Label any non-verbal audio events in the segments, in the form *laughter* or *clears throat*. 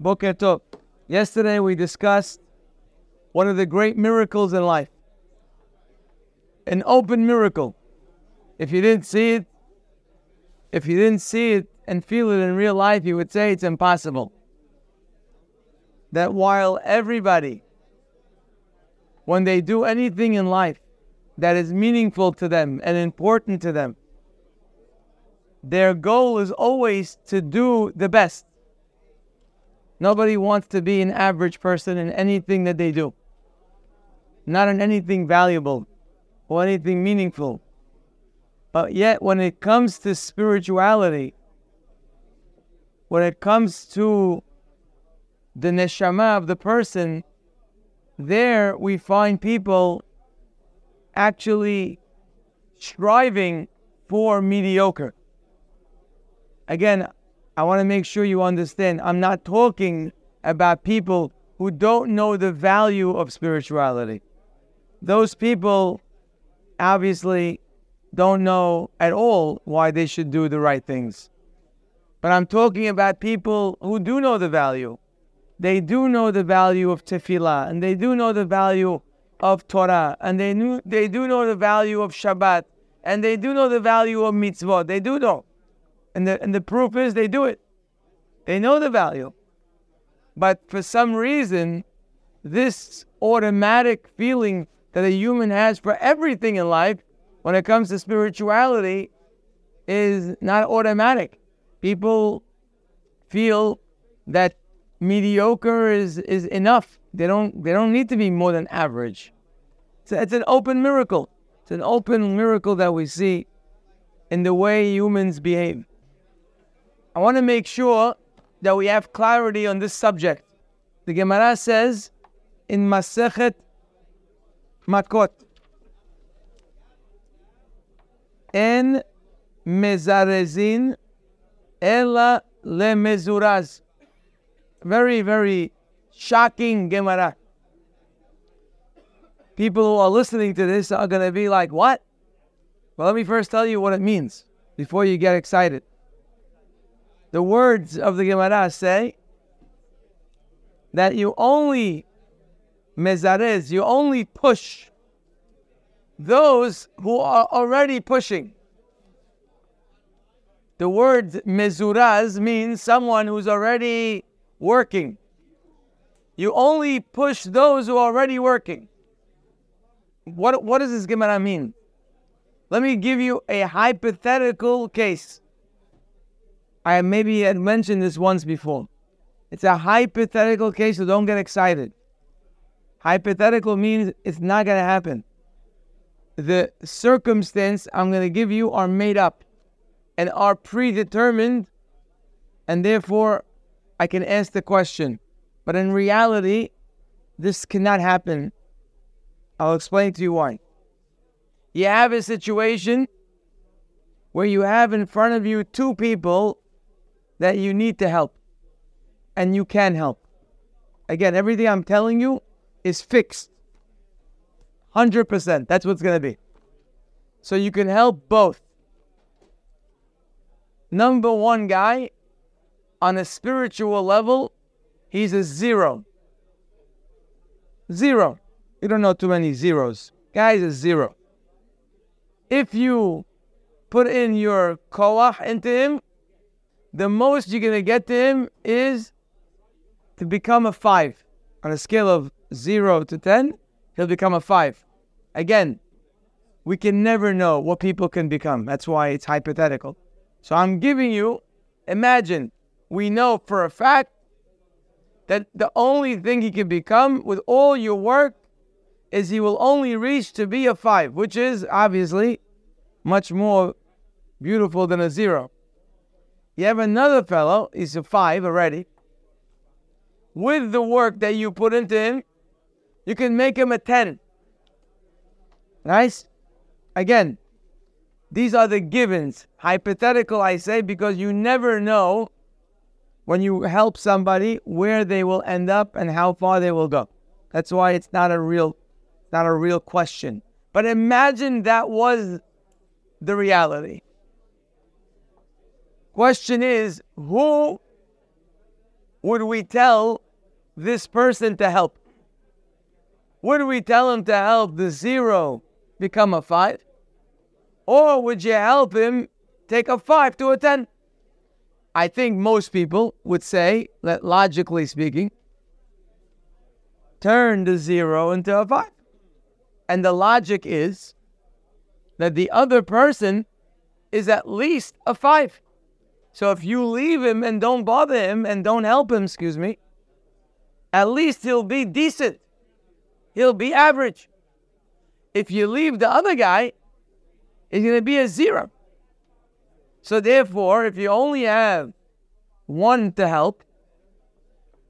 Boker. Yesterday we discussed one of the great miracles in life. An open miracle. If you didn't see it, if you didn't see it and feel it in real life, you would say it's impossible. That while everybody, when they do anything in life that is meaningful to them and important to them, their goal is always to do the best. Nobody wants to be an average person in anything that they do, not in anything valuable or anything meaningful. But yet, when it comes to spirituality, when it comes to the neshama of the person, there we find people actually striving for mediocre. Again, I want to make sure you understand. I'm not talking about people who don't know the value of spirituality. Those people obviously don't know at all why they should do the right things. But I'm talking about people who do know the value. They do know the value of tefillah, and they do know the value of Torah, and they knew, they do know the value of Shabbat, and they do know the value of mitzvot. They do know. And the, and the proof is they do it. They know the value. But for some reason, this automatic feeling that a human has for everything in life when it comes to spirituality is not automatic. People feel that mediocre is, is enough. They don't they don't need to be more than average. So it's an open miracle. It's an open miracle that we see in the way humans behave. I want to make sure that we have clarity on this subject. The Gemara says in Masechet Makot, En mezarezin ela lemezuraz. Very, very shocking Gemara. People who are listening to this are going to be like, what? Well, let me first tell you what it means before you get excited. The words of the Gemara say that you only mezarez, you only push those who are already pushing. The word mezuraz means someone who's already working. You only push those who are already working. What, what does this Gemara mean? Let me give you a hypothetical case. I maybe had mentioned this once before. It's a hypothetical case, so don't get excited. Hypothetical means it's not going to happen. The circumstance I'm going to give you are made up and are predetermined, and therefore I can ask the question. But in reality, this cannot happen. I'll explain to you why. You have a situation where you have in front of you two people that you need to help and you can help. Again, everything I'm telling you is fixed. 100%. That's what's going to be. So you can help both. Number one guy, on a spiritual level, he's a zero. Zero. You don't know too many zeros. Guy's a zero. If you put in your koach into him, the most you're going to get to him is to become a five. On a scale of zero to 10, he'll become a five. Again, we can never know what people can become. That's why it's hypothetical. So I'm giving you, imagine, we know for a fact that the only thing he can become with all your work is he will only reach to be a five, which is obviously much more beautiful than a zero. You have another fellow, he's a five already. With the work that you put into him, you can make him a 10. Nice? Again, these are the givens. Hypothetical, I say, because you never know when you help somebody where they will end up and how far they will go. That's why it's not a real, not a real question. But imagine that was the reality. Question is, who would we tell this person to help? Would we tell him to help the zero become a five? Or would you help him take a five to a 10? I think most people would say that logically speaking, turn the zero into a five. And the logic is that the other person is at least a five. So if you leave him and don't bother him and don't help him, excuse me, at least he'll be decent. He'll be average. If you leave the other guy, he's going to be a zero. So therefore, if you only have one to help,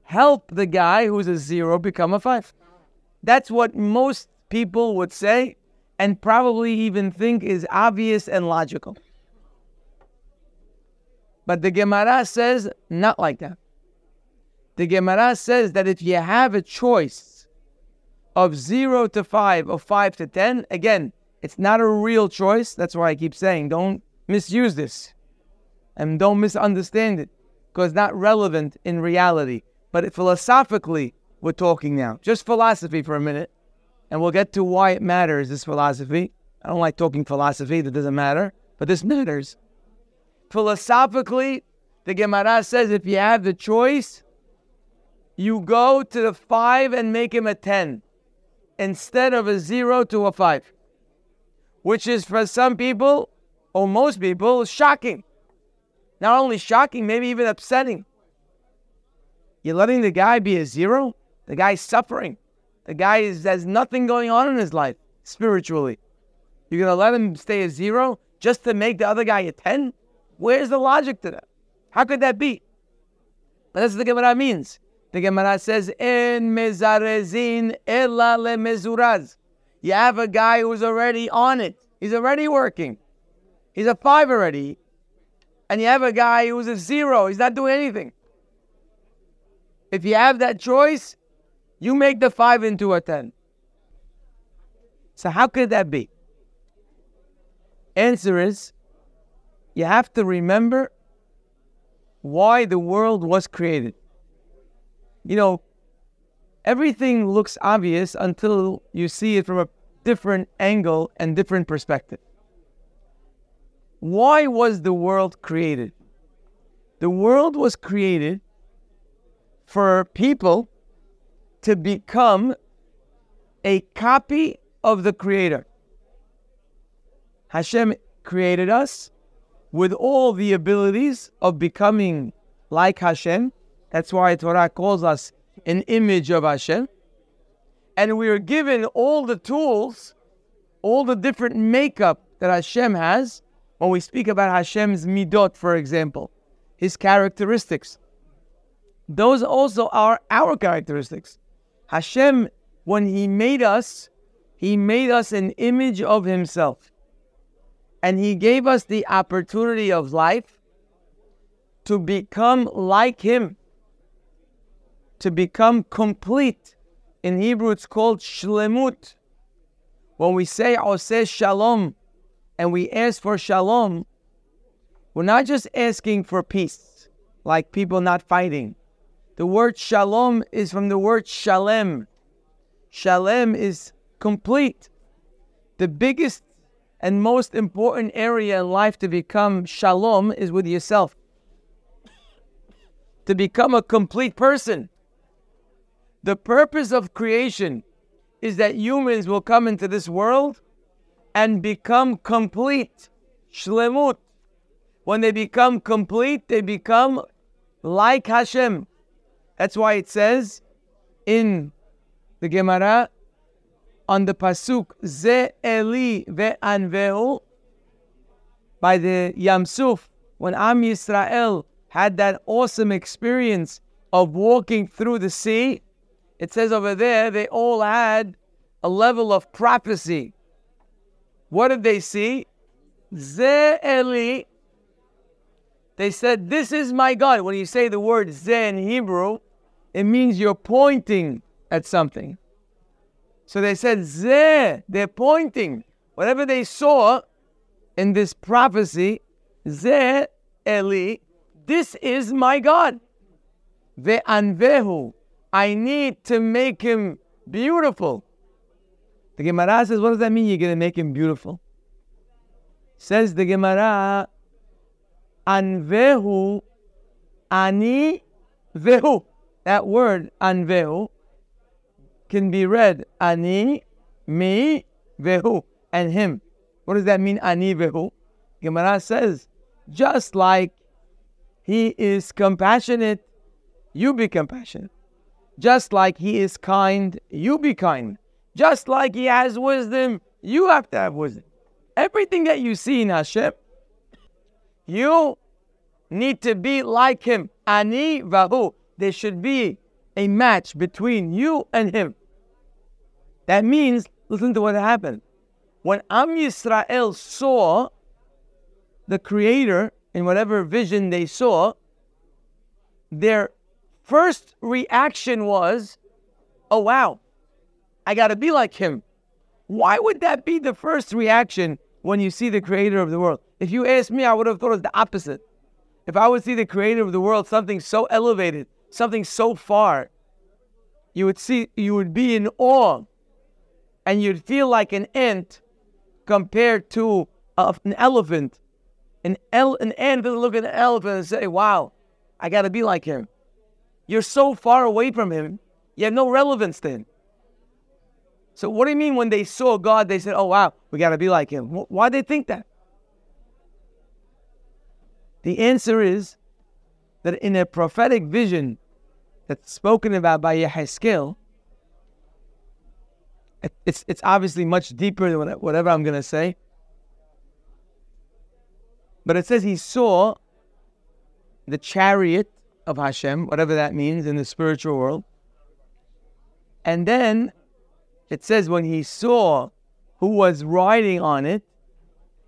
help the guy who's a zero become a five. That's what most people would say and probably even think is obvious and logical. But the Gemara says not like that. The Gemara says that if you have a choice of 0 to 5 or 5 to 10, again, it's not a real choice. That's why I keep saying don't misuse this and don't misunderstand it because it's not relevant in reality. But philosophically, we're talking now. Just philosophy for a minute, and we'll get to why it matters, this philosophy. I don't like talking philosophy, that doesn't matter, but this matters philosophically, the Gemara says if you have the choice, you go to the five and make him a 10 instead of a zero to a five, which is for some people, or most people, shocking. Not only shocking, maybe even upsetting. You're letting the guy be a zero? The guy's suffering. The guy is, has nothing going on in his life spiritually. You're going to let him stay a zero just to make the other guy a 10? Where's the logic to that? How could that be? But that's what the Gemara means. The Gemara says, "In mezarezin ella le mezuraz." You have a guy who's already on it. He's already working. He's a five already, and you have a guy who's a zero. He's not doing anything. If you have that choice, you make the five into a ten. So how could that be? Answer is you have to remember why the world was created. You know, everything looks obvious until you see it from a different angle and different perspective. Why was the world created? The world was created for people to become a copy of the Creator. Hashem created us with all the abilities of becoming like Hashem. That's why Torah calls us an image of Hashem. And we are given all the tools, all the different makeup that Hashem has. When we speak about Hashem's midot, for example, his characteristics, those also are our characteristics. Hashem, when he made us, he made us an image of himself. And He gave us the opportunity of life to become like Him, to become complete. In Hebrew, it's called shlemut. When we say oseh shalom and we ask for shalom, we're not just asking for peace, like people not fighting. The word shalom is from the word shalem. Shalem is complete. The biggest and most important area in life to become shalom is with yourself. To become a complete person. The purpose of creation is that humans will come into this world and become complete. Shlemut. When they become complete, they become like Hashem. That's why it says in the Gemara, on the pasuk Ze Eli ve'anvehu by the Yamsuf when Am Yisrael had that awesome experience of walking through the sea. It says over there they all had a level of prophecy. What did they see? Ze Eli. They said, This is my God. When you say the word Ze in Hebrew, it means you're pointing at something. So they said, Zeh, they're pointing. Whatever they saw in this prophecy, Zeh Eli, this is my God. ve'anvehu. I need to make him beautiful. The Gemara says, what does that mean? You're going to make him beautiful? Says the Gemara, anvehu, ani vehu. That word, anvehu, can be read ani, me, vehu, and him. What does that mean, ani vehu? Gemara says, just like he is compassionate, you be compassionate. Just like he is kind, you be kind. Just like he has wisdom, you have to have wisdom. Everything that you see in Hashem, you need to be like him. Ani vahu. There should be a match between you and him. That means, listen to what happened. When Am Yisrael saw the Creator in whatever vision they saw, their first reaction was, oh wow, I got to be like him. Why would that be the first reaction when you see the creator of the world? If you asked me, I would have thought it's the opposite. If I would see the creator of the world, something so elevated, something so far, you would see, you would be in awe and you'd feel like an ant compared to uh, an elephant. An, el- an ant doesn't look at an elephant and say, wow, I got to be like him. You're so far away from him, you have no relevance then. So, what do you mean when they saw God, they said, oh, wow, we got to be like him? Why did they think that? The answer is that in a prophetic vision that's spoken about by Yehezkel, it's, it's obviously much deeper than whatever I'm going to say. But it says he saw the chariot of Hashem, whatever that means in the spiritual world. And then it says when he saw who was riding on it,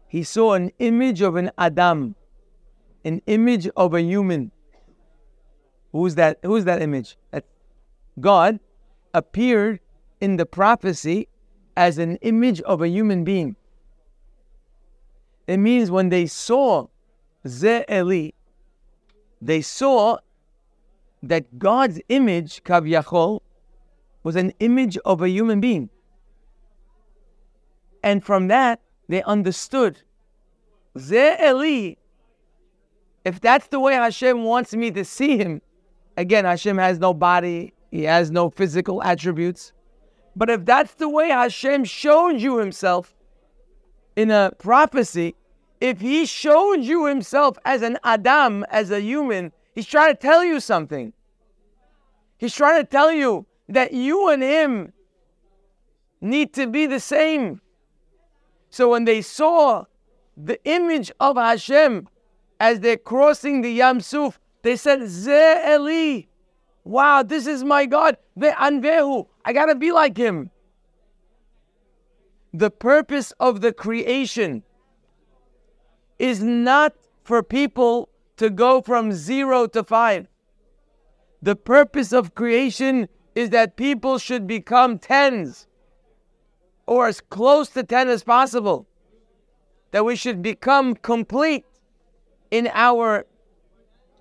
he saw an image of an Adam, an image of a human. Who's that? Who's that image? God appeared in the prophecy as an image of a human being. It means when they saw Ze Eli, they saw that God's image, Kavyachol, was an image of a human being. And from that, they understood Ze Eli, if that's the way Hashem wants me to see him, again, Hashem has no body, he has no physical attributes. But if that's the way Hashem showed you himself in a prophecy, if he showed you himself as an Adam, as a human, he's trying to tell you something. He's trying to tell you that you and him need to be the same. So when they saw the image of Hashem as they're crossing the Yam Suf, they said, Ze Eli. Wow, this is my God. Ve'anvehu. I gotta be like him. The purpose of the creation is not for people to go from zero to five. The purpose of creation is that people should become tens or as close to 10 as possible. That we should become complete in our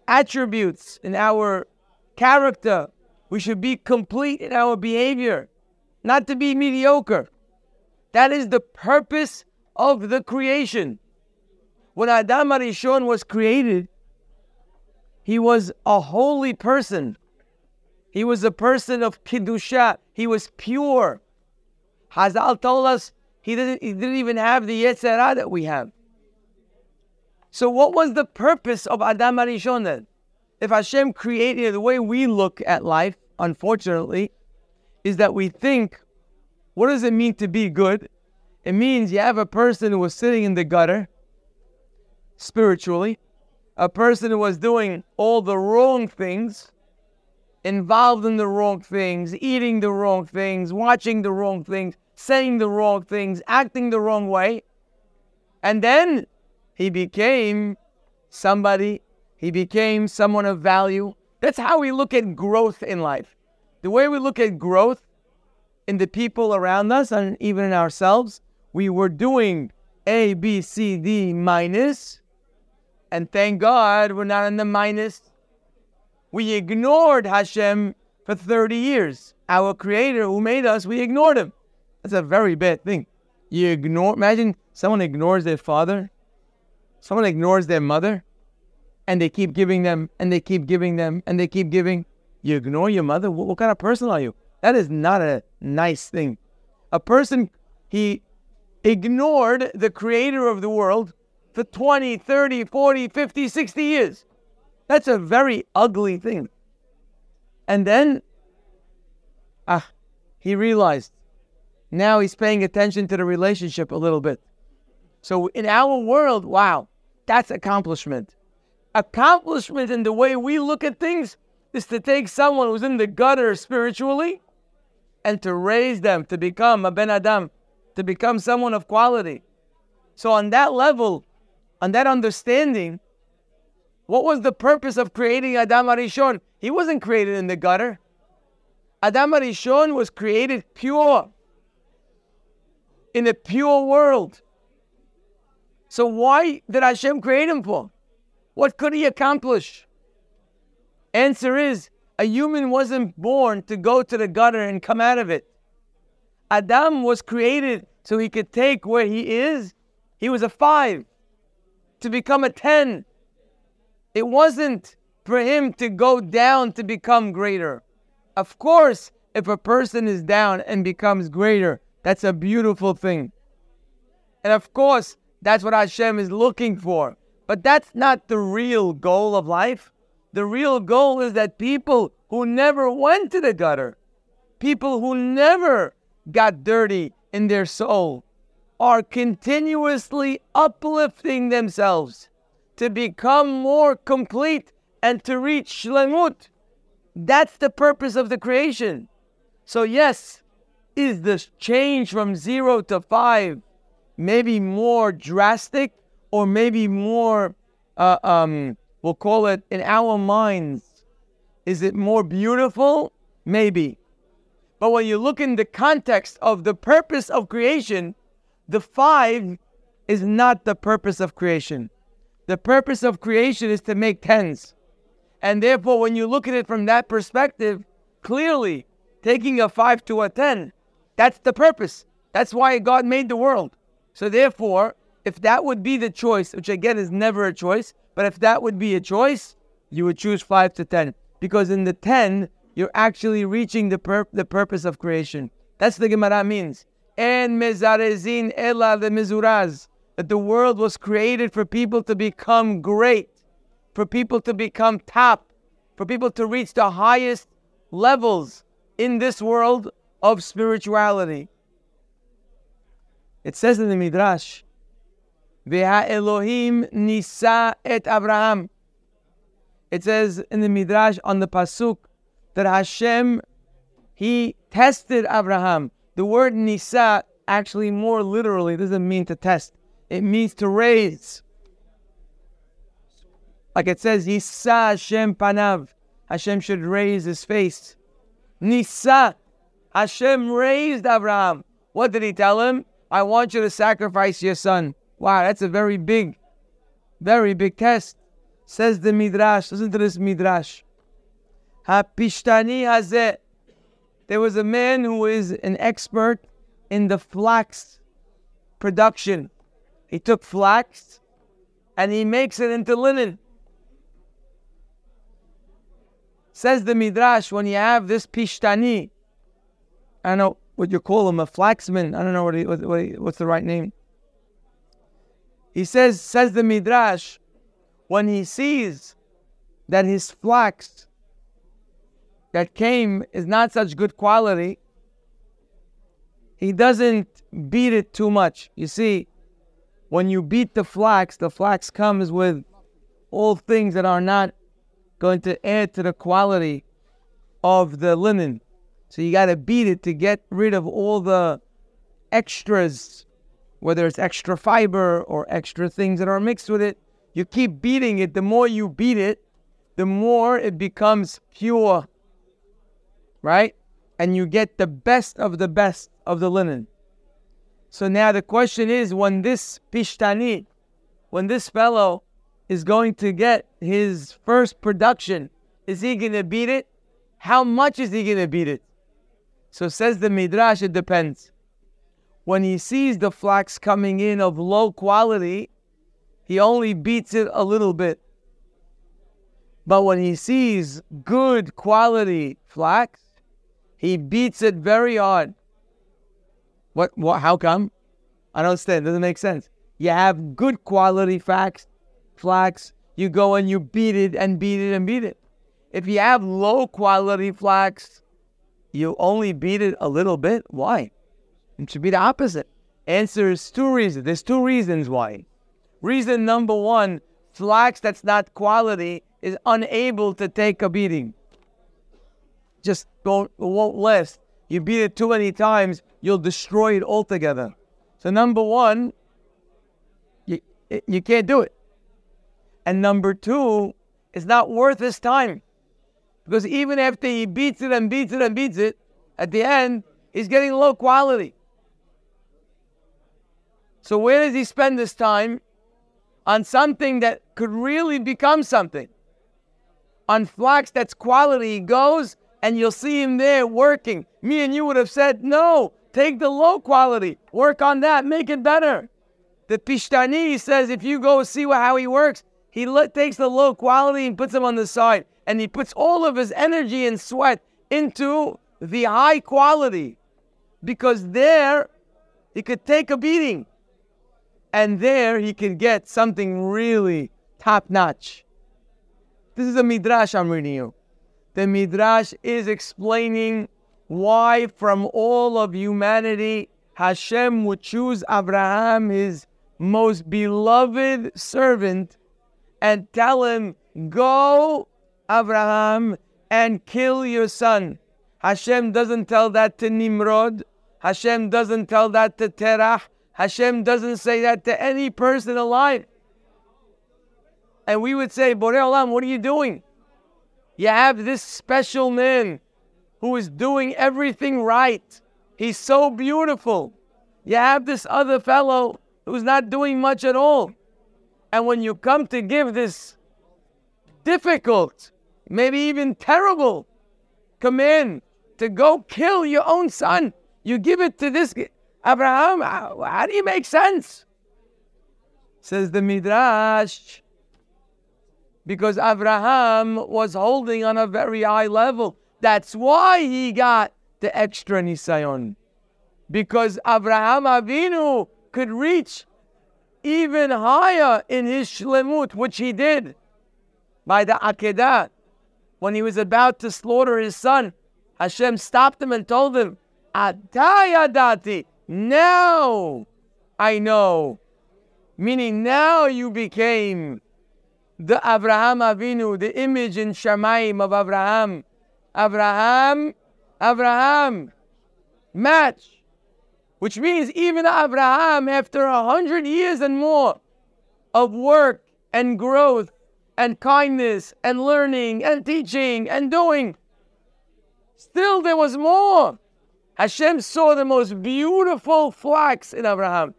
attributes, in our character. We should be complete in our behavior, not to be mediocre. That is the purpose of the creation. When Adam Arishon was created, he was a holy person. He was a person of Kiddusha. He was pure. Hazal told us he didn't, he didn't even have the Yetzer Hara that we have. So, what was the purpose of Adam Arishon then? If Hashem created the way we look at life, unfortunately, is that we think, what does it mean to be good? It means you have a person who was sitting in the gutter spiritually, a person who was doing all the wrong things, involved in the wrong things, eating the wrong things, watching the wrong things, saying the wrong things, acting the wrong way. And then he became somebody, he became someone of value. That's how we look at growth in life. The way we look at growth in the people around us and even in ourselves, we were doing A, B, C, D minus, and thank God we're not in the minus. we ignored Hashem for 30 years. Our creator who made us, we ignored him. That's a very bad thing. You ignore, imagine someone ignores their father, someone ignores their mother, and they keep giving them, and they keep giving them, and they keep giving. You ignore your mother? What, what kind of person are you? That is not a nice thing. A person, he ignored the creator of the world for 20, 30, 40, 50, 60 years. That's a very ugly thing. And then, ah, he realized now he's paying attention to the relationship a little bit. So in our world, wow, that's accomplishment. Accomplishment in the way we look at things is to take someone who's in the gutter spiritually and to raise them to become a Ben Adam, to become someone of quality. So on that level, on that understanding, what was the purpose of creating Adam Arishon? He wasn't created in the gutter. Adam Arishon was created pure in a pure world. So why did Hashem create him for? What could he accomplish? Answer is a human wasn't born to go to the gutter and come out of it. Adam was created so he could take where he is. He was a five to become a ten. It wasn't for him to go down to become greater. Of course, if a person is down and becomes greater, that's a beautiful thing. And of course, that's what Hashem is looking for. But that's not the real goal of life. The real goal is that people who never went to the gutter, people who never got dirty in their soul, are continuously uplifting themselves to become more complete and to reach shlemut. That's the purpose of the creation. So, yes, is this change from zero to five maybe more drastic or maybe more, uh, um, we'll call it in our minds, is it more beautiful? Maybe. But when you look in the context of the purpose of creation, the five is not the purpose of creation. The purpose of creation is to make tens. And therefore, when you look at it from that perspective, clearly taking a five to a ten that's the purpose. That's why God made the world. So therefore, if that would be the choice, which again is never a choice, but if that would be a choice, you would choose 5 to 10. Because in the 10, you're actually reaching the, pur- the purpose of creation. That's the Gemara means. And mezarezin ela the mizuraz. That the world was created for people to become great, for people to become top, for people to reach the highest levels in this world of spirituality. It says in the Midrash, Elohim nisa et Abraham. It says in the Midrash on the Pasuk that Hashem, he tested Abraham. The word nisa actually more literally doesn't mean to test. It means to raise. Like it says, Yisa Hashem panav. Hashem should raise his face. Nisa Hashem raised Abraham. What did he tell him? I want you to sacrifice your son. Wow, that's a very big, very big test. Says the Midrash. Listen to this Midrash. Hapishtani hazeh. There was a man who is an expert in the flax production. He took flax and he makes it into linen. Says the Midrash, when you have this pishtani, I don't know what you call him, a flaxman. I don't know what, he, what, what he, what's the right name. He says, says the Midrash, when he sees that his flax that came is not such good quality, he doesn't beat it too much. You see, when you beat the flax, the flax comes with all things that are not going to add to the quality of the linen. So you got to beat it to get rid of all the extras, whether it's extra fiber or extra things that are mixed with it. You keep beating it. The more you beat it, the more it becomes pure, right? And you get the best of the best of the linen. So now the question is when this pishtani, when this fellow is going to get his first production is he going to beat it? How much is he going to beat it? So says the Midrash, it depends. When he sees the flax coming in of low quality, he only beats it a little bit. But when he sees good quality flax, he beats it very hard. What, what how come? I don't understand. Doesn't make sense. You have good quality flax, flax, you go and you beat it and beat it and beat it. If you have low quality flax, you only beat it a little bit. Why? It should be the opposite. Answer is two reasons. There's two reasons why. Reason number one, flax that's not quality is unable to take a beating. Just don't won't last. You beat it too many times, you'll destroy it altogether. So number one, you you can't do it. And number two, it's not worth his time. Because even after he beats it and beats it and beats it, at the end, he's getting low quality. So where does he spend his time? On something that could really become something. On flax that's quality, he goes and you'll see him there working. Me and you would have said, no, take the low quality, work on that, make it better. The Pishtani says if you go see how he works, he takes the low quality and puts them on the side and he puts all of his energy and sweat into the high quality because there he could take a beating and there he can get something really top notch. This is a midrash I'm reading you. The midrash is explaining why from all of humanity Hashem would choose Abraham, his most beloved servant, and tell him, Go Abraham and kill your son. Hashem doesn't tell that to Nimrod. Hashem doesn't tell that to Terah. Hashem doesn't say that to any person alive. And we would say, Borei Olam, what are you doing? You have this special man who is doing everything right. He's so beautiful. You have this other fellow who's not doing much at all. And when you come to give this difficult, maybe even terrible command to go kill your own son. You give it to this Abraham. How, how do you make sense? Says the Midrash. Because Abraham was holding on a very high level. That's why he got the extra nisayon. Because Abraham Avinu could reach even higher in his shlemut, which he did by the Akedah when he was about to slaughter his son, Hashem stopped him and told him, Atayadati, now I know. Meaning now you became the Abraham Avinu, the image in Shemaim of Abraham. Abraham, Abraham, match. Which means even Abraham, after a hundred years and more of work and growth, and kindness and learning and teaching and doing. Still, there was more. Hashem saw the most beautiful flax in Abraham,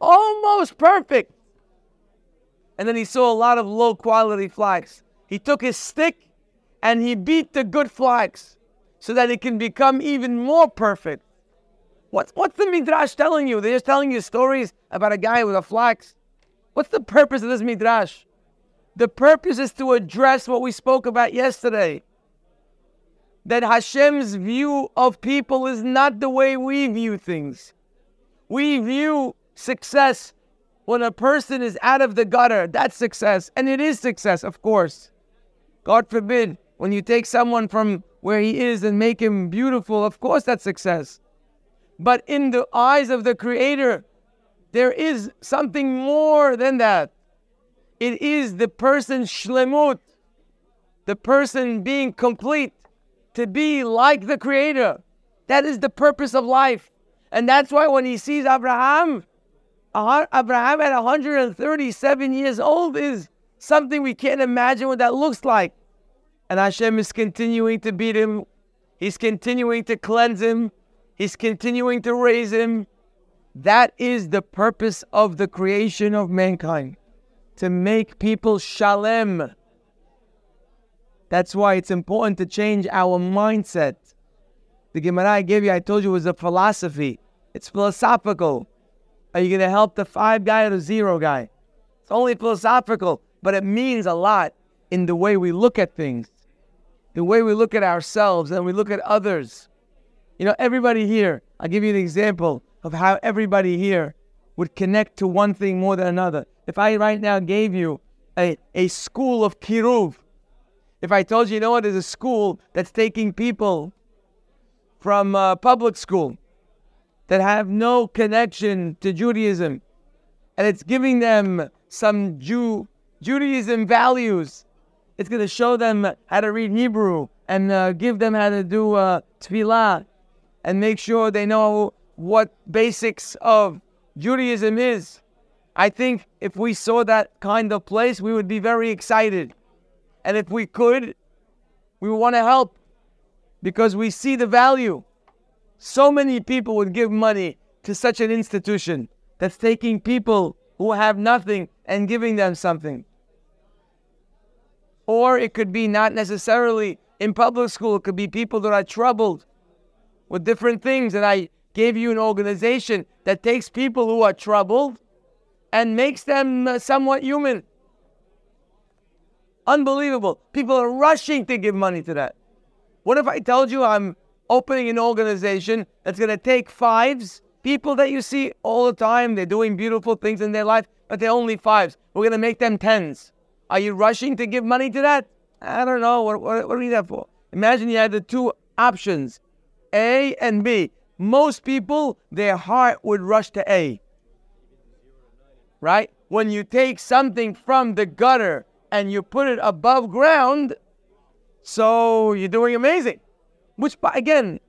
almost perfect. And then he saw a lot of low quality flax. He took his stick and he beat the good flax so that it can become even more perfect. What's, what's the Midrash telling you? They're just telling you stories about a guy with a flax. What's the purpose of this Midrash? The purpose is to address what we spoke about yesterday. That Hashem's view of people is not the way we view things. We view success when a person is out of the gutter. That's success. And it is success, of course. God forbid, when you take someone from where he is and make him beautiful, of course that's success. But in the eyes of the Creator, there is something more than that. It is the person shlemut, the person being complete, to be like the Creator. That is the purpose of life. And that's why when he sees Abraham, Abraham at 137 years old is something we can't imagine what that looks like. And Hashem is continuing to beat him. He's continuing to cleanse him. He's continuing to raise him. That is the purpose of the creation of mankind to make people shalem. That's why it's important to change our mindset. The Gemara I gave you, I told you, was a philosophy. It's philosophical. Are you going to help the five guy or the zero guy? It's only philosophical, but it means a lot in the way we look at things, the way we look at ourselves and we look at others. You know, everybody here, I'll give you an example of how everybody here would connect to one thing more than another. If I right now gave you a, a school of kiruv, if I told you, you know what, there's a school that's taking people from uh, public school that have no connection to Judaism, and it's giving them some Jew Judaism values. It's going to show them how to read Hebrew and uh, give them how to do uh, tefillah and make sure they know what basics of Judaism is. I think if we saw that kind of place, we would be very excited. And if we could, we want to help because we see the value. So many people would give money to such an institution that's taking people who have nothing and giving them something. Or it could be not necessarily in public school, it could be people that are troubled with different things. And I gave you an organization that takes people who are troubled and makes them uh, somewhat human. Unbelievable. People are rushing to give money to that. What if I told you I'm opening an organization that's going to take fives, people that you see all the time, they're doing beautiful things in their life, but they're only fives. We're going to make them tens. Are you rushing to give money to that? I don't know. What, what, what are you there for? Imagine you had the two options, A and B. Most people, their heart would rush to A. Right? When you take something from the gutter and you put it above ground, so you're doing amazing. Which, again,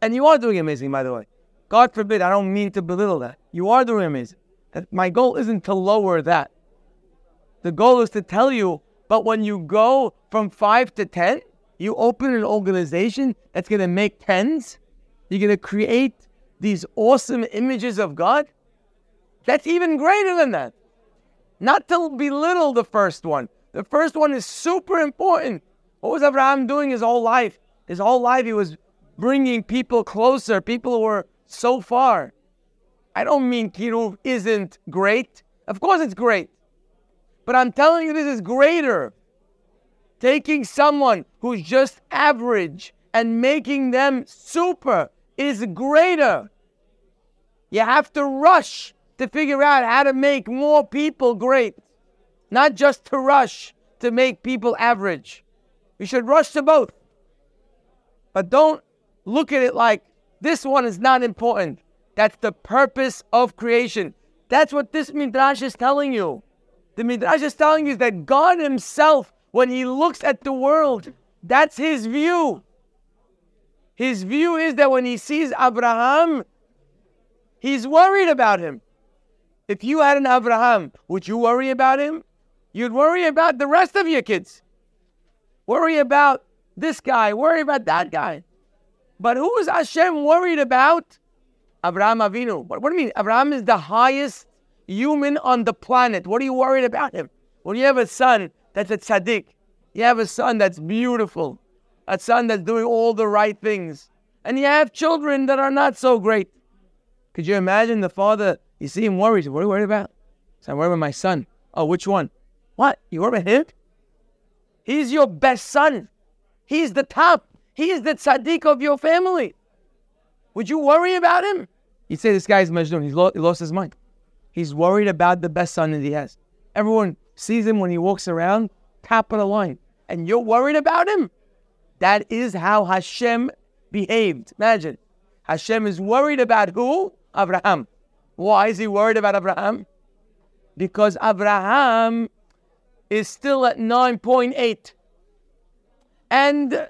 and you are doing amazing, by the way. God forbid, I don't mean to belittle that. You are doing amazing. My goal isn't to lower that. The goal is to tell you, but when you go from five to 10, you open an organization that's going to make tens. You're going to create these awesome images of God. That's even greater than that. Not to belittle the first one. The first one is super important. What was Abraham doing his whole life? His whole life, he was bringing people closer, people who were so far. I don't mean Kiruv isn't great. Of course, it's great. But I'm telling you, this is greater. Taking someone who's just average and making them super is greater. You have to rush to figure out how to make more people great, not just to rush to make people average. We should rush to both. But don't look at it like this one is not important. That's the purpose of creation. That's what this midrash is telling you. The midrash is telling you that God Himself, when He looks at the world, that's His view. His view is that when He sees Abraham, He's worried about him. If you had an Abraham, would you worry about him? You'd worry about the rest of your kids. Worry about this guy, worry about that guy. But who is Hashem worried about? Abraham Avinu. What, what do you mean? Abraham is the highest human on the planet. What are you worried about him? When you have a son that's a tzaddik, you have a son that's beautiful, a son that's doing all the right things, and you have children that are not so great. Could you imagine the father? You see him worried. What are you worried about? So I'm worried about my son. Oh, which one? What? You about him? He's your best son. He's the top. He's the tzaddik of your family. Would you worry about him? You'd say this guy's Majnun. He's lo- he lost his mind. He's worried about the best son that he has. Everyone sees him when he walks around, top of the line. And you're worried about him? That is how Hashem behaved. Imagine. Hashem is worried about who? Abraham. Why is he worried about Abraham? Because Abraham is still at 9.8 and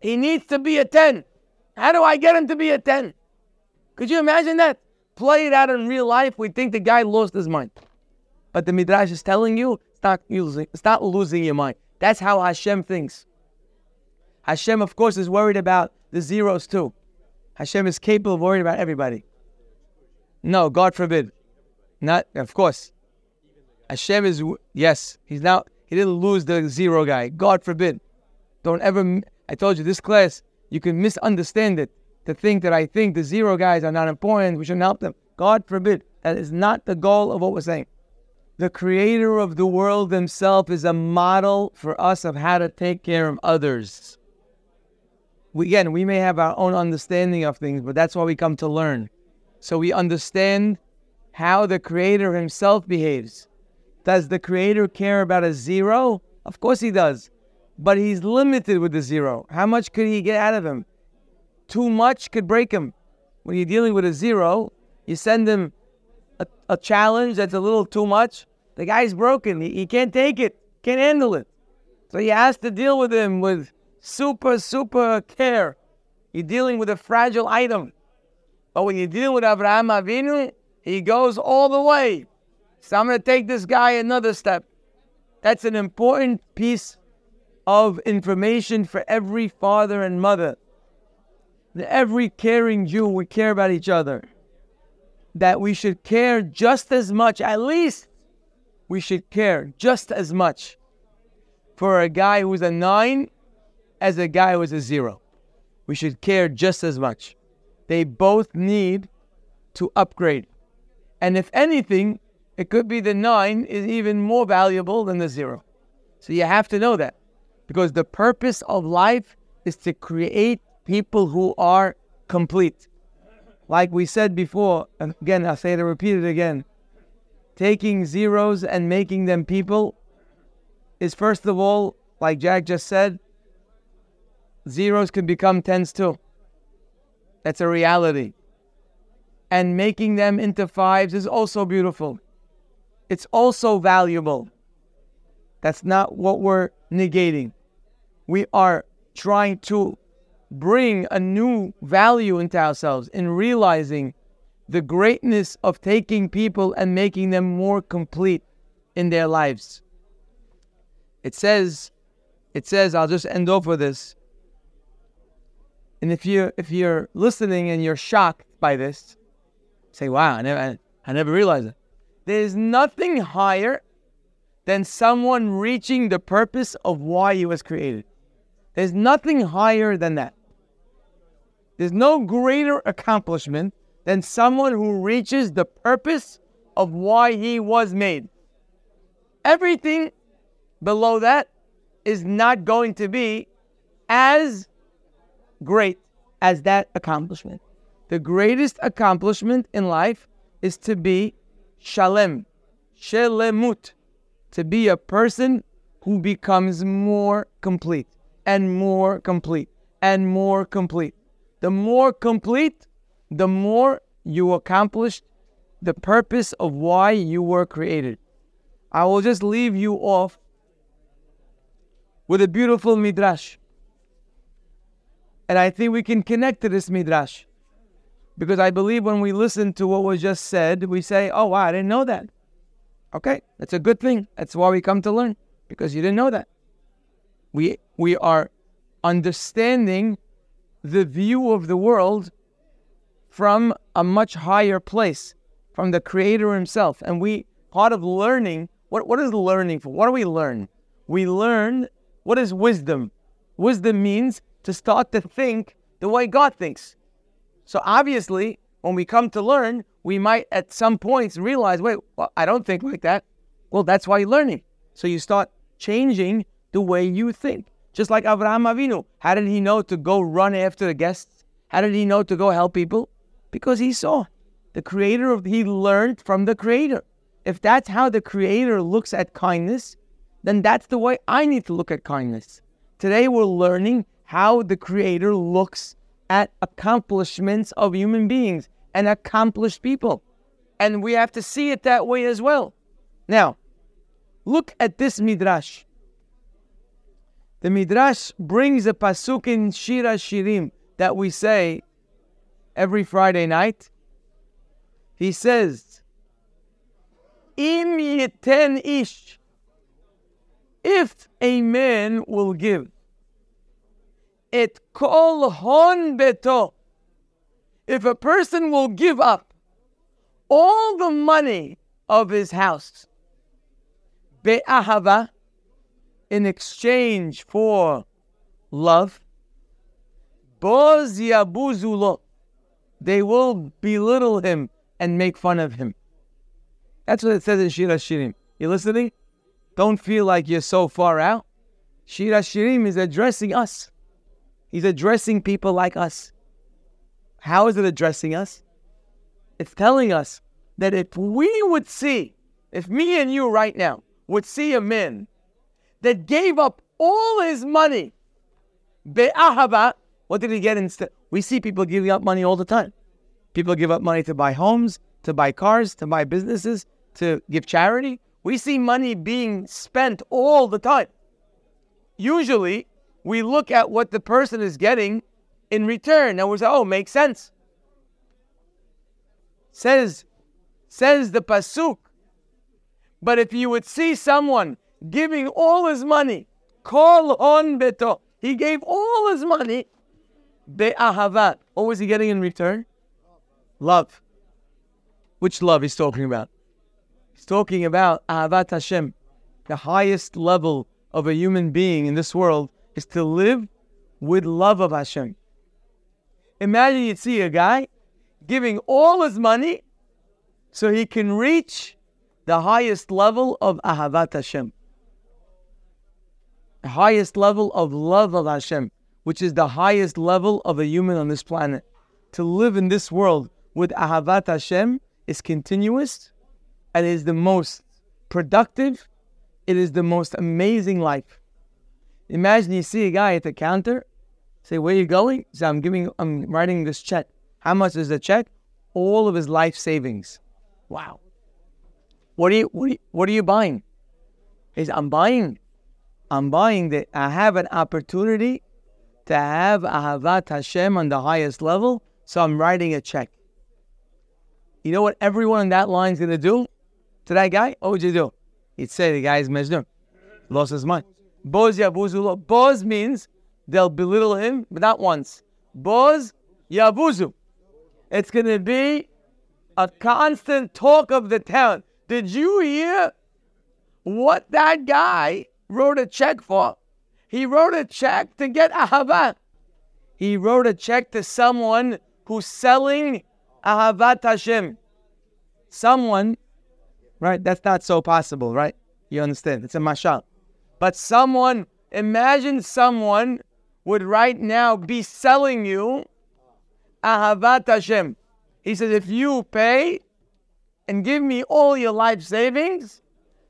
he needs to be a 10. How do I get him to be a 10? Could you imagine that? Play it out in real life, we think the guy lost his mind. But the Midrash is telling you, start losing, start losing your mind. That's how Hashem thinks. Hashem, of course, is worried about the zeros too. Hashem is capable of worrying about everybody. No, God forbid. Not, of course. Hashem is, yes, he's now, he didn't lose the zero guy. God forbid. Don't ever, I told you, this class, you can misunderstand it to think that I think the zero guys are not important, we shouldn't help them. God forbid. That is not the goal of what we're saying. The creator of the world himself is a model for us of how to take care of others. We, again, we may have our own understanding of things, but that's why we come to learn. So we understand how the creator himself behaves. Does the creator care about a zero? Of course he does. But he's limited with the zero. How much could he get out of him? Too much could break him. When you're dealing with a zero, you send him a, a challenge that's a little too much. The guy's broken. He, he can't take it, can't handle it. So he has to deal with him with super, super care. You're dealing with a fragile item. But when you're dealing with Abraham Avinu, he goes all the way. So I'm going to take this guy another step. That's an important piece of information for every father and mother. Every caring Jew, we care about each other. That we should care just as much, at least we should care just as much for a guy who's a nine as a guy who's a zero. We should care just as much. They both need to upgrade. And if anything, it could be the nine is even more valuable than the zero. So you have to know that. Because the purpose of life is to create people who are complete. Like we said before, and again, I'll say it and repeat it again. Taking zeros and making them people is first of all, like Jack just said, zeros can become tens too. That's a reality. And making them into fives is also beautiful. It's also valuable. That's not what we're negating. We are trying to bring a new value into ourselves in realizing the greatness of taking people and making them more complete in their lives. It says, it says, I'll just end off with this. And if you if you're listening and you're shocked by this, say, "Wow, I never I, I never realized it." There's nothing higher than someone reaching the purpose of why he was created. There's nothing higher than that. There's no greater accomplishment than someone who reaches the purpose of why he was made. Everything below that is not going to be as great as that accomplishment. The greatest accomplishment in life is to be shalem, shelemut, to be a person who becomes more complete and more complete and more complete. The more complete, the more you accomplish the purpose of why you were created. I will just leave you off with a beautiful midrash. And I think we can connect to this midrash. Because I believe when we listen to what was just said, we say, oh, wow, I didn't know that. Okay, that's a good thing. That's why we come to learn, because you didn't know that. We, we are understanding the view of the world from a much higher place, from the Creator Himself. And we, part of learning, what, what is learning for? What do we learn? We learn what is wisdom? Wisdom means to start to think the way God thinks. So obviously, when we come to learn, we might at some points realize, wait, well, I don't think like that. Well, that's why you're learning. So you start changing the way you think. Just like Avraham Avinu. How did he know to go run after the guests? How did he know to go help people? Because he saw the creator of he learned from the creator. If that's how the creator looks at kindness, then that's the way I need to look at kindness. Today we're learning how the Creator looks at accomplishments of human beings and accomplished people. And we have to see it that way as well. Now, look at this midrash. The midrash brings a pasuk in Shir HaShirim that we say every Friday night. He says, Im yiten ish, if a man will give et kol hon beto. If a person will give up all the money of his house, be'ahava, in exchange for love. Boz yabuzulo. They will belittle him and make fun of him. That's what it says in Shir Shirim. You listening? Don't feel like you're so far out. Shir Shirim is addressing us. He's addressing people like us. How is it addressing us? It's telling us that if we would see, if me and you right now would see a man that gave up all his money, be'ahaba, what did he get instead? We see people giving up money all the time. People give up money to buy homes, to buy cars, to buy businesses, to give charity. We see money being spent all the time. Usually, we look at what the person is getting in return and we say, oh, makes sense. Says, says the Pasuk. But if you would see someone giving all his money, kol hon beto, he gave all his money, be'ahavat. What was he getting in return? Love. Which love he's talking about? He's talking about ahavat Hashem. The highest level of a human being in this world is to live with love of Hashem. Imagine you'd see a guy giving all his money so he can reach the highest level of Ahavat Hashem. The highest level of love of Hashem, which is the highest level of a human on this planet. To live in this world with Ahavat Hashem is continuous and is the most productive. It is the most amazing life. Imagine you see a guy at the counter Say, where are you going? Say, I'm giving, I'm writing this check. How much is the check? All of his life savings. Wow. What are you, what are you, what are you buying? He says, I'm buying, I'm buying that I have an opportunity to have Ahavat Hashem on the highest level, so I'm writing a check. You know what everyone in that line is going to do to that guy? What would you do? He'd say the guy's Majnun. Lost his mind. Boz yabuzu. Boz means they'll belittle him, but not once. Boz Yabuzu. It's going to be a constant talk of the town. Did you hear what that guy wrote a check for? He wrote a check to get Ahava. He wrote a check to someone who's selling Ahavat Hashem. Someone, right? That's not so possible, right? You understand? It's a mashal. But someone, imagine someone would right now be selling you Ahavat Hashem. He says, if you pay and give me all your life savings,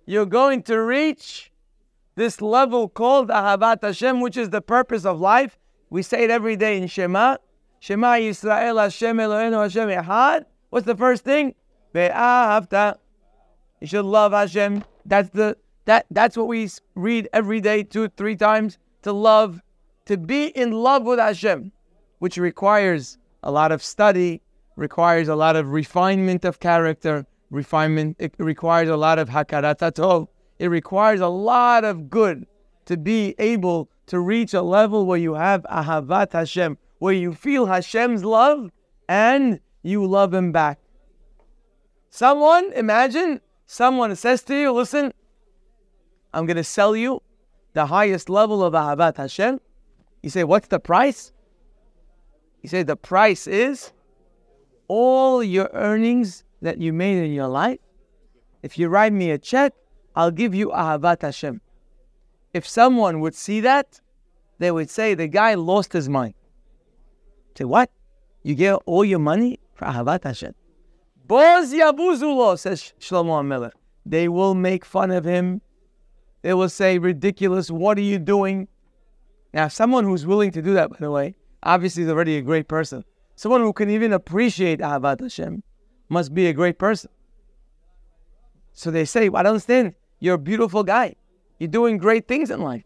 you're going to reach this level called Ahavat Hashem, which is the purpose of life. We say it every day in Shema. Shema Yisrael Hashem Eloheinu Hashem Echad. What's the first thing? Be'ahavta. You should love Hashem. That's the that that's what we read every day, two, three times. To love to be in love with Hashem, which requires a lot of study, requires a lot of refinement of character, refinement, it requires a lot of hakarat It requires a lot of good to be able to reach a level where you have ahavat Hashem, where you feel Hashem's love and you love Him back. Someone, imagine, someone says to you, listen, I'm going to sell you the highest level of ahavat Hashem you say, what's the price? You say, the price is all your earnings that you made in your life. If you write me a check, I'll give you Ahavat Hashem. If someone would see that, they would say, the guy lost his mind. Say, what? You get all your money for Ahavat Hashem? Boz Yabuzulo, says Shlomo HaMelech. They will make fun of him. They will say, ridiculous, what are you doing? Now, someone who's willing to do that, by the way, obviously is already a great person. Someone who can even appreciate Ahavat Hashem must be a great person. So they say, I don't understand. You're a beautiful guy. You're doing great things in life.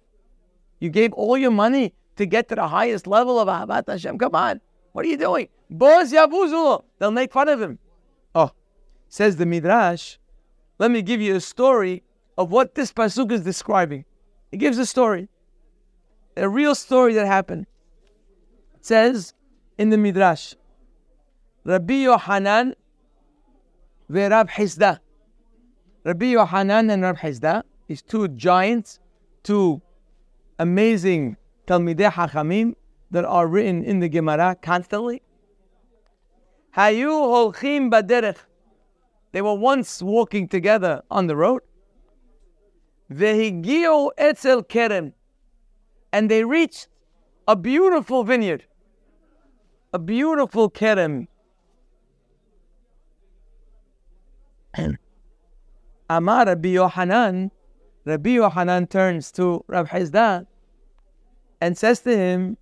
You gave all your money to get to the highest level of Ahavat Hashem. Come on. What are you doing? Boz Yabuzulo. They'll make fun of him. Oh, says the Midrash. Let me give you a story of what this Pasuk is describing. It gives a story a real story that happened. It says in the Midrash, Rabbi Yohanan Rav Hizda. Rabbi Yohanan and Rav Hizda, these two giants, two amazing Talmidei Hachamim that are written in the Gemara constantly. Hayu holchim baderech. They were once walking together on the road. Vehigiu etzel kerem. And they reached a beautiful vineyard. A beautiful kerem. *clears throat* Amar Rabbi Yohanan, Rabbi Yohanan turns to Rabbi Hizda and says to him,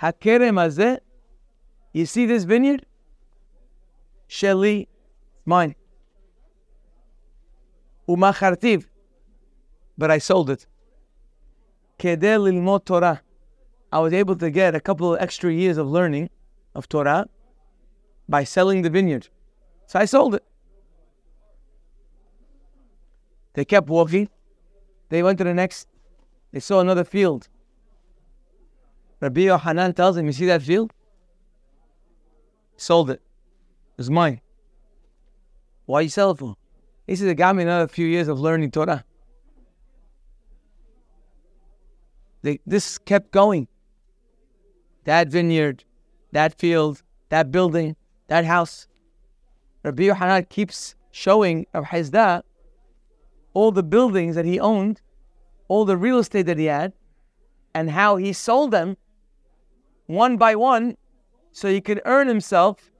Hakerem azeh, you see this vineyard? Sheli, mine. Umachartiv, but I sold it. Kedel lilmot Torah. I was able to get a couple of extra years of learning of Torah by selling the vineyard. So I sold it. They kept walking. They went to the next. They saw another field. Rabbi Yohanan tells him, You see that field? Sold it. It's mine. Why you sell it for? He said, It got me another few years of learning Torah. They, this kept going. That vineyard, that field, that building, that house. Rabbi Yohanan keeps showing of Hizda all the buildings that he owned, all the real estate that he had, and how he sold them one by one so he could earn himself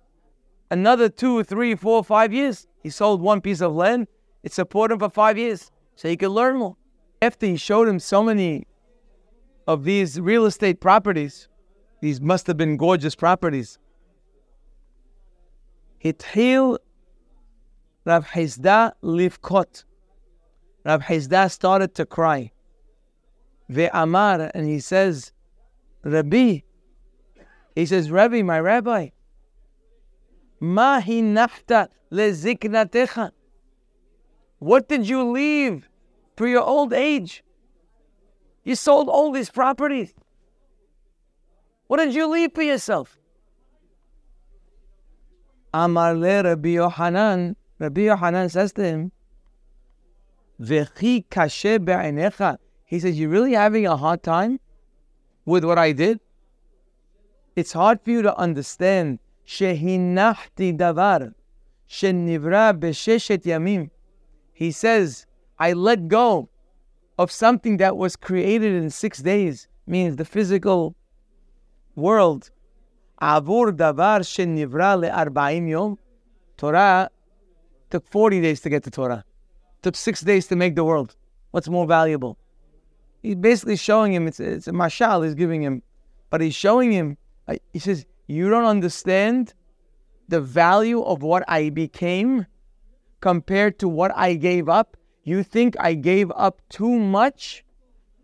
another two, three, four, five years. He sold one piece of land, it supported him for five years so he could learn more. After he showed him so many of these real estate properties, these must have been gorgeous properties. Hitchil Rav Hizda Livkot. Rav Hizda started to cry. Ve'amar, and he says, Rabbi, he says, Rabbi, my rabbi, Ma hinachta leziknatecha. What did you leave for your old age? You sold all these properties. What did you leave for yourself? Amar le Rabbi Yohanan. Rabbi Yohanan says to him, kashe be'enecha. He says, You're really having a hard time with what I did? It's hard for you to understand. Shehinachti davar. Shenivra b'sheshet yamim. He says, I let go of something that was created in six days, means the physical world. Avur davar shenivra le'arba'im yom. Torah took 40 days to get the Torah. Took six days to make the world. What's more valuable? He's basically showing him, it's, it's a mashal he's giving him, but he's showing him, uh, he says, you don't understand the value of what I became compared to what I gave up. You think I gave up too much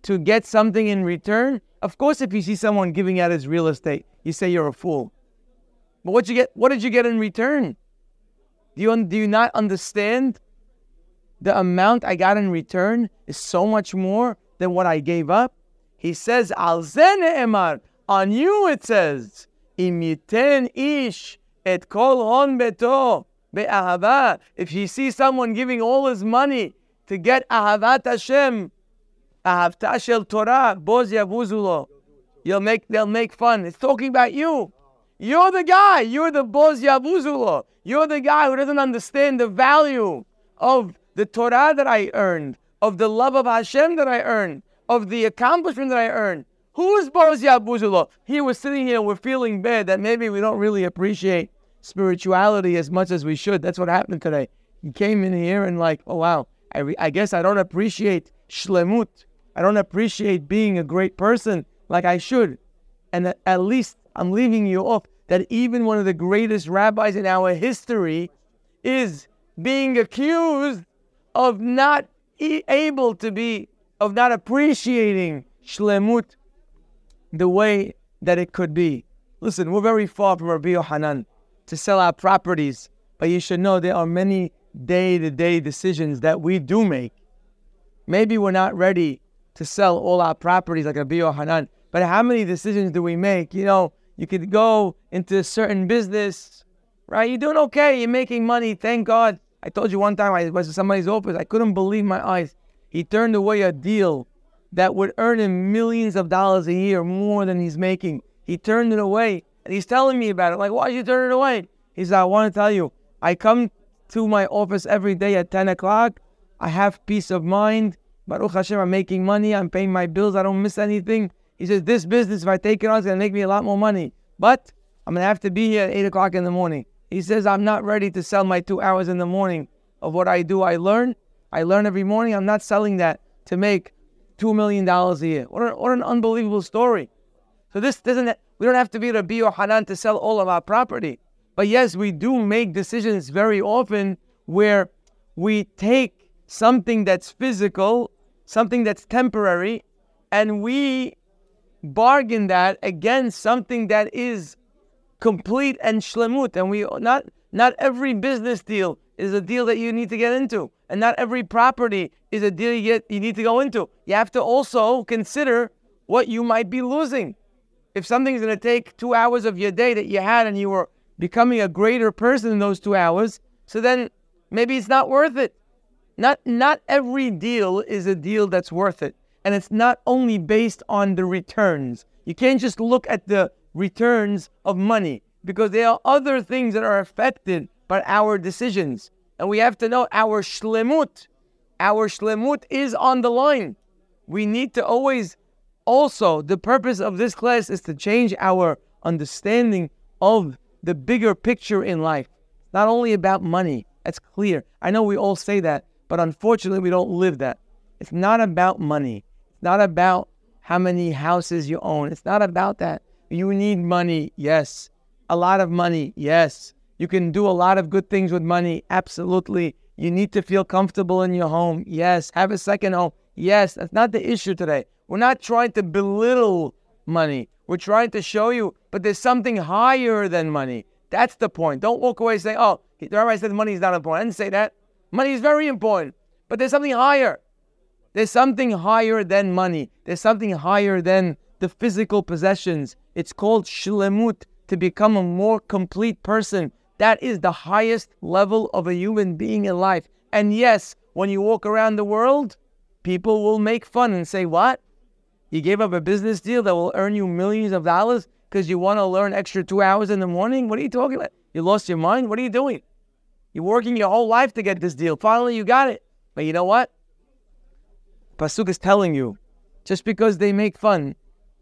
to get something in return? Of course, if you see someone giving out his real estate, you say you're a fool. But what you get? What did you get in return? Do you do you not understand? The amount I got in return is so much more than what I gave up. He says, "Al emar." On you it says, "Imiten ish et kol hon beto be'ahava." If you see someone giving all his money to get ahavat Hashem, ahavta shel Torah, boz yavuzulo. You'll make they'll make fun. It's talking about you. You're the guy. You're the boz yavuzulo. You're the guy who doesn't understand the value of the Torah that I earned, of the love of Hashem that I earned, of the accomplishment that I earned. Who is boz yavuzulo? He was sitting here. We're feeling bad that maybe we don't really appreciate spirituality as much as we should. That's what happened today. He came in here and like, oh wow, I, re- I guess I don't appreciate shlemut. I don't appreciate being a great person like I should. And at least I'm leaving you off that even one of the greatest rabbis in our history is being accused of not e- able to be, of not appreciating shlemut the way that it could be. Listen, we're very far from Rabbi Yohanan to sell our properties, but you should know there are many day to day decisions that we do make. Maybe we're not ready to sell all our properties like a Rabbi Yohanan, but how many decisions do we make? You know, you could go into a certain business, right? You're doing okay, you're making money, thank God. I told you one time I was at somebody's office, I couldn't believe my eyes. He turned away a deal that would earn him millions of dollars a year more than he's making. He turned it away and he's telling me about it. Like, why'd you turn it away? He said, I want to tell you, I come to my office every day at 10 o'clock. I have peace of mind. Baruch Hashem, I'm making money. I'm paying my bills. I don't miss anything. He says, This business, if I take it on, it's going to make me a lot more money. But I'm going to have to be here at 8 o'clock in the morning. He says, I'm not ready to sell my two hours in the morning of what I do. I learn. I learn every morning. I'm not selling that to make $2 million a year. What, a, what an unbelievable story. So this doesn't, we don't have to be Rabbi Yohanan to sell all of our property. But yes, we do make decisions very often where we take something that's physical, something that's temporary, and we bargain that against something that is complete and shlemut. And we not not every business deal is a deal that you need to get into, and not every property is a deal you, get, you need to go into. You have to also consider what you might be losing. If something's going to take two hours of your day that you had, and you were becoming a greater person in those two hours, so then maybe it's not worth it. Not not every deal is a deal that's worth it. And it's not only based on the returns. You can't just look at the returns of money because there are other things that are affected by our decisions. And we have to know our shlemut. Our shlemut is on the line. We need to always also, the purpose of this class is to change our understanding of the bigger picture in life. Not only about money, that's clear. I know we all say that, but unfortunately, we don't live that. It's not about money It's not about how many houses you own. It's not about that. You need money, yes. A lot of money, yes. You can do a lot of good things with money, absolutely. You need to feel comfortable in your home, yes. Have a second home, yes. That's not the issue today. We're not trying to belittle money. We're trying to show you, but there's something higher than money. That's the point. Don't walk away saying, oh, the rabbi said money is not important. I didn't say that. Money is very important, but there's something higher. There's something higher than money. There's something higher than the physical possessions. It's called shlemut, to become a more complete person. That is the highest level of a human being in life. And yes, when you walk around the world, people will make fun and say, What? You gave up a business deal that will earn you millions of dollars because you want to learn extra two hours in the morning? What are you talking about? You lost your mind? What are you doing? You're working your whole life to get this deal. Finally, you got it. But you know what? Pasuk is telling you, just because they make fun,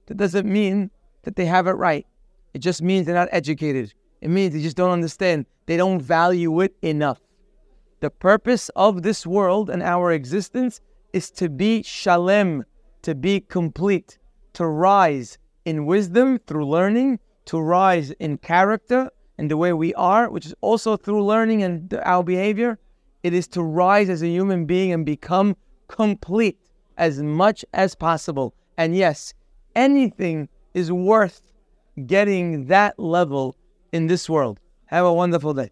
that doesn't mean that they have it right. It just means they're not educated. It means they just don't understand. They don't value it enough. The purpose of this world and our existence is to be shalem, to be complete, to rise in wisdom through learning, to rise in character and the way we are, which is also through learning and our behavior. It is to rise as a human being and become complete as much as possible. And yes, anything is worth getting that level in this world. Have a wonderful day.